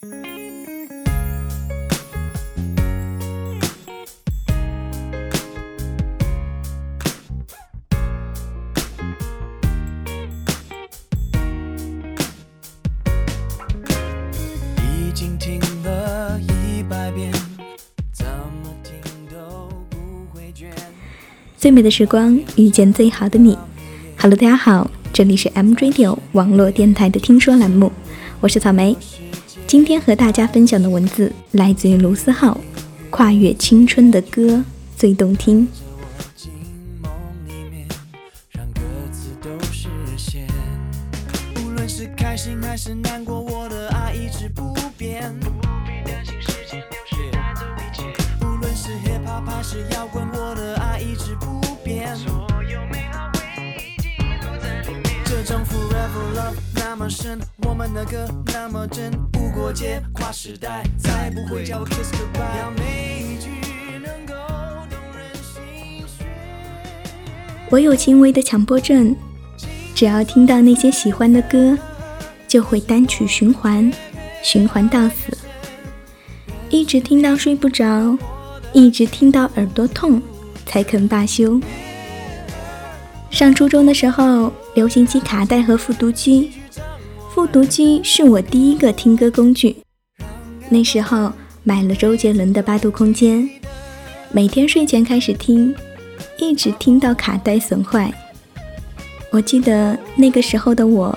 最美的时光遇见最好的你。Hello，大家好，这里是 M Radio 网络电台的听说栏目，我是草莓。今天和大家分享的文字来自于卢思浩，《跨越青春的歌最动听》。无论是开心还是难过，那么深，我们的歌那么真，不过界，跨时代，再不会叫 kiss goodbye。要每一句能够动人心弦。我有轻微的强迫症，只要听到那些喜欢的歌，就会单曲循环，循环到死，一直听到睡不着，一直听到耳朵痛，才肯罢休。上初中的时候，流行机卡带和复读机，复读机是我第一个听歌工具。那时候买了周杰伦的《八度空间》，每天睡前开始听，一直听到卡带损坏。我记得那个时候的我，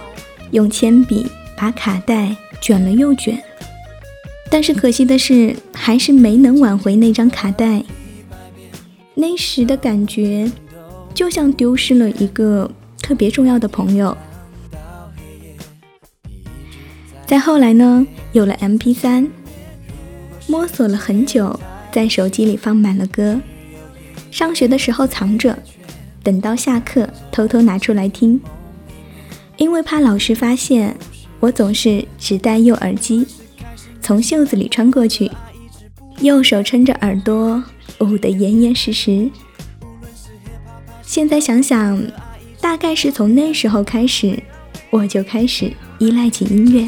用铅笔把卡带卷了又卷，但是可惜的是，还是没能挽回那张卡带。那时的感觉。就像丢失了一个特别重要的朋友。再后来呢，有了 MP3，摸索了很久，在手机里放满了歌。上学的时候藏着，等到下课偷偷拿出来听。因为怕老师发现，我总是只戴右耳机，从袖子里穿过去，右手撑着耳朵，捂得严严实实。现在想想，大概是从那时候开始，我就开始依赖起音乐。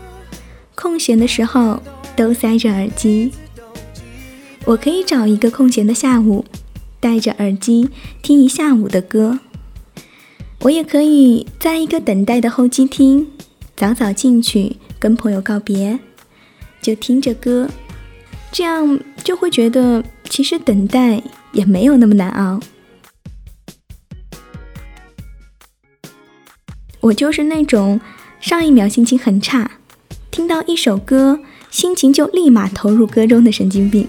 空闲的时候都塞着耳机。我可以找一个空闲的下午，戴着耳机听一下午的歌。我也可以在一个等待的候机厅，早早进去跟朋友告别，就听着歌，这样就会觉得。其实等待也没有那么难熬。我就是那种上一秒心情很差，听到一首歌，心情就立马投入歌中的神经病。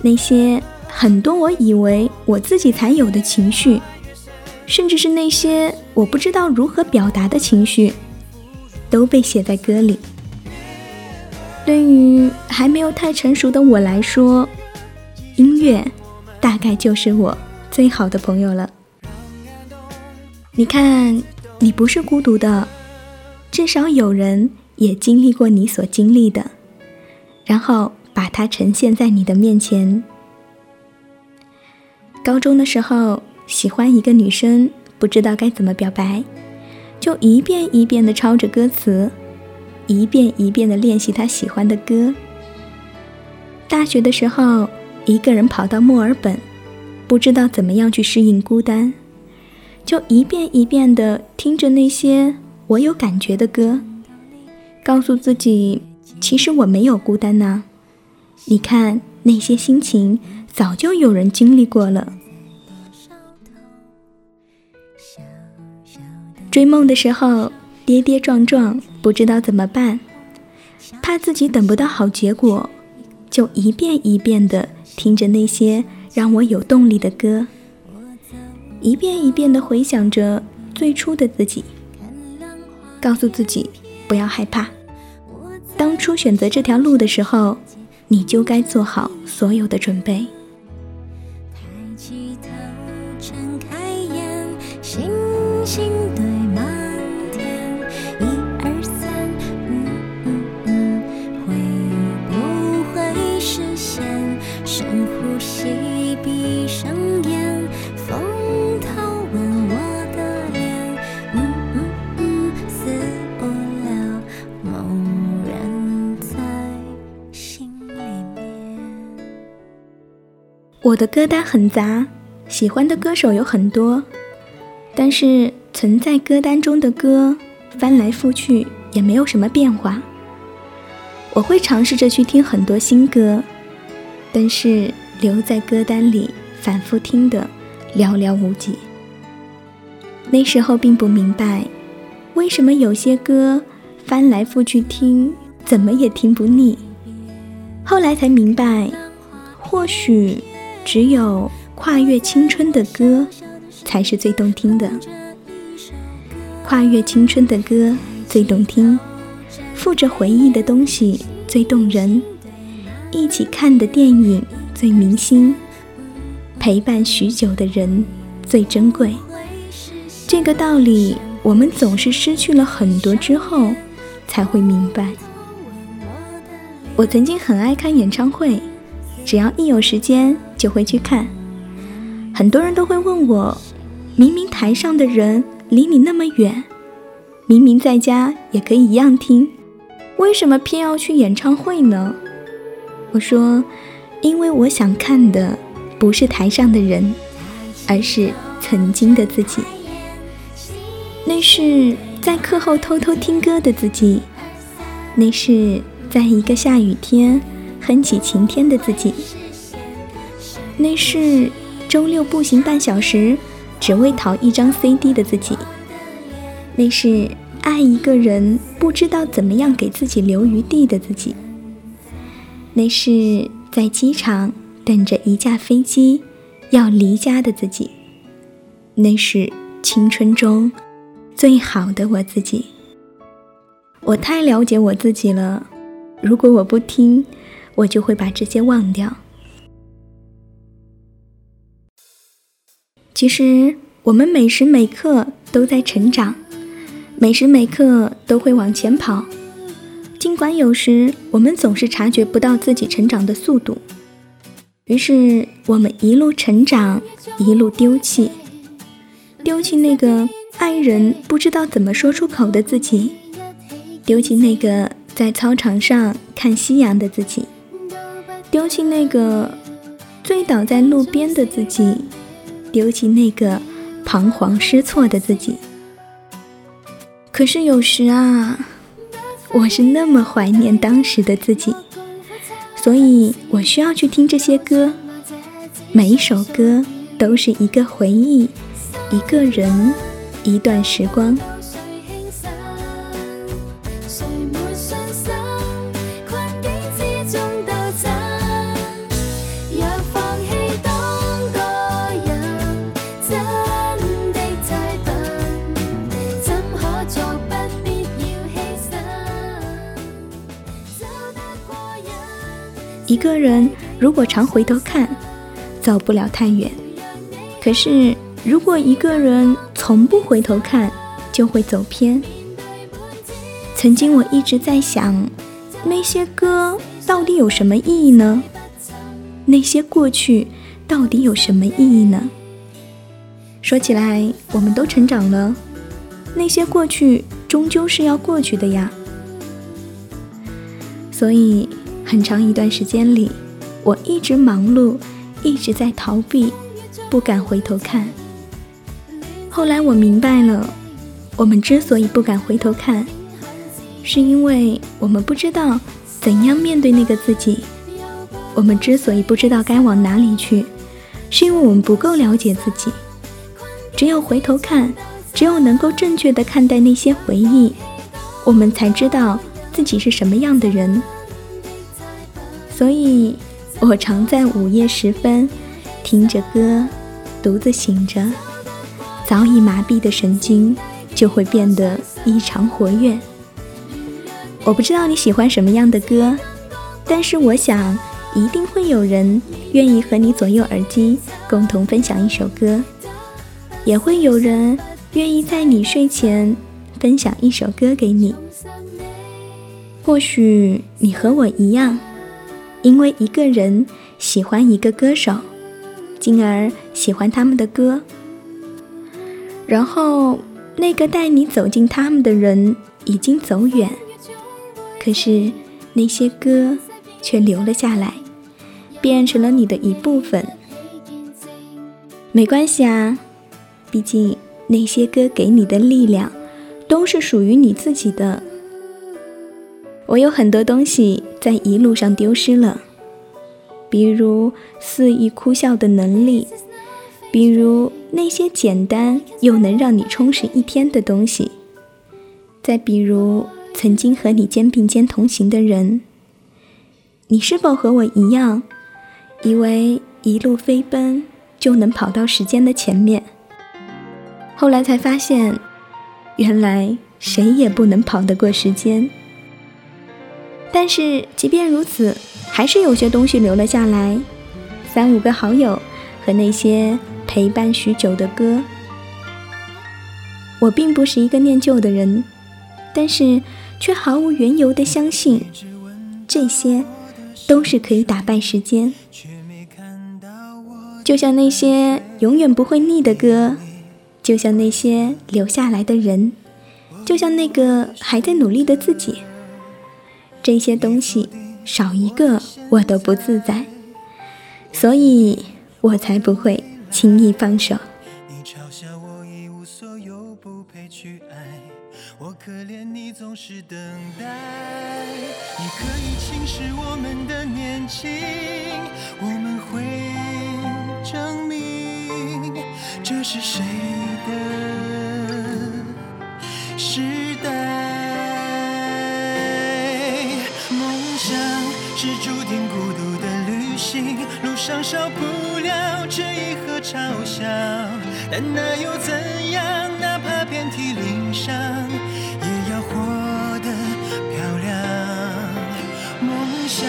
那些很多我以为我自己才有的情绪，甚至是那些我不知道如何表达的情绪，都被写在歌里。对于还没有太成熟的我来说，音乐大概就是我最好的朋友了。你看，你不是孤独的，至少有人也经历过你所经历的，然后把它呈现在你的面前。高中的时候喜欢一个女生，不知道该怎么表白，就一遍一遍的抄着歌词，一遍一遍的练习她喜欢的歌。大学的时候。一个人跑到墨尔本，不知道怎么样去适应孤单，就一遍一遍的听着那些我有感觉的歌，告诉自己，其实我没有孤单呐。你看那些心情，早就有人经历过了。追梦的时候跌跌撞撞，不知道怎么办，怕自己等不到好结果，就一遍一遍的。听着那些让我有动力的歌，一遍一遍的回想着最初的自己。告诉自己不要害怕。当初选择这条路的时候，你就该做好所有的准备。的歌单很杂，喜欢的歌手有很多，但是存在歌单中的歌翻来覆去也没有什么变化。我会尝试着去听很多新歌，但是留在歌单里反复听的寥寥无几。那时候并不明白，为什么有些歌翻来覆去听怎么也听不腻。后来才明白，或许。只有跨越青春的歌，才是最动听的。跨越青春的歌最动听，附着回忆的东西最动人，一起看的电影最明星，陪伴许久的人最珍贵。这个道理，我们总是失去了很多之后才会明白。我曾经很爱看演唱会。只要一有时间就会去看。很多人都会问我，明明台上的人离你那么远，明明在家也可以一样听，为什么偏要去演唱会呢？我说，因为我想看的不是台上的人，而是曾经的自己。那是在课后偷偷听歌的自己，那是在一个下雨天。哼起晴天的自己，那是周六步行半小时，只为淘一张 CD 的自己；那是爱一个人不知道怎么样给自己留余地的自己；那是在机场等着一架飞机要离家的自己；那是青春中最好的我自己。我太了解我自己了，如果我不听。我就会把这些忘掉。其实，我们每时每刻都在成长，每时每刻都会往前跑。尽管有时我们总是察觉不到自己成长的速度，于是我们一路成长，一路丢弃，丢弃那个爱人不知道怎么说出口的自己，丢弃那个在操场上看夕阳的自己。丢弃那个醉倒在路边的自己，丢弃那个彷徨失措的自己。可是有时啊，我是那么怀念当时的自己，所以我需要去听这些歌。每一首歌都是一个回忆，一个人，一段时光。一个人如果常回头看，走不了太远；可是如果一个人从不回头看，就会走偏。曾经我一直在想，那些歌到底有什么意义呢？那些过去到底有什么意义呢？说起来，我们都成长了，那些过去终究是要过去的呀。所以。很长一段时间里，我一直忙碌，一直在逃避，不敢回头看。后来我明白了，我们之所以不敢回头看，是因为我们不知道怎样面对那个自己。我们之所以不知道该往哪里去，是因为我们不够了解自己。只有回头看，只有能够正确的看待那些回忆，我们才知道自己是什么样的人。所以，我常在午夜时分听着歌，独自醒着，早已麻痹的神经就会变得异常活跃。我不知道你喜欢什么样的歌，但是我想一定会有人愿意和你左右耳机，共同分享一首歌，也会有人愿意在你睡前分享一首歌给你。或许你和我一样，因为一个人喜欢一个歌手，进而喜欢他们的歌，然后那个带你走进他们的人已经走远，可是那些歌却留了下来，变成了你的一部分。没关系啊，毕竟那些歌给你的力量，都是属于你自己的。我有很多东西在一路上丢失了，比如肆意哭笑的能力，比如那些简单又能让你充实一天的东西，再比如曾经和你肩并肩同行的人。你是否和我一样，以为一路飞奔就能跑到时间的前面？后来才发现，原来谁也不能跑得过时间。但是，即便如此，还是有些东西留了下来。三五个好友和那些陪伴许久的歌。我并不是一个念旧的人，但是却毫无缘由的相信，这些都是可以打败时间。就像那些永远不会腻的歌，就像那些留下来的人，就像那个还在努力的自己。这些东西少一个我都不自在，所以我才不会轻易放手。你嘲笑我一无所有，不配去爱，我可怜你总是等待。你可以轻视我们的年轻，我们会证明这是谁少不了质疑和嘲笑，但那又怎样？哪怕遍体鳞伤，也要活得漂亮。梦想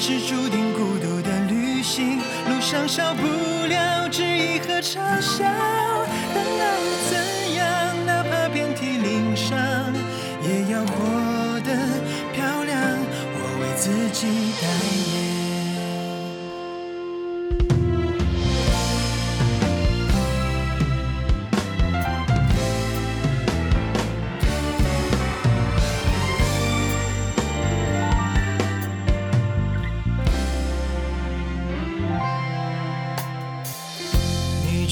是注定孤独的旅行，路上少不了质疑和嘲笑，但那又怎样？哪怕遍体鳞伤，也要活得漂亮。我为自己代言。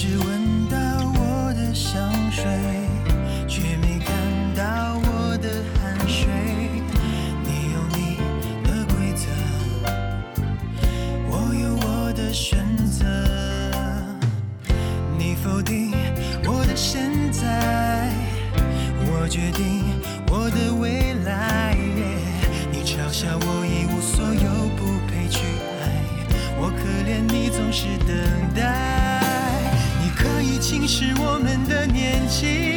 只闻到我的香水，却没看到我的汗水。你有你的规则，我有我的选择。你否定我的现在，我决定我的未来。你嘲笑我一无所有，不配去爱，我可怜你总是等。轻视我们的年纪，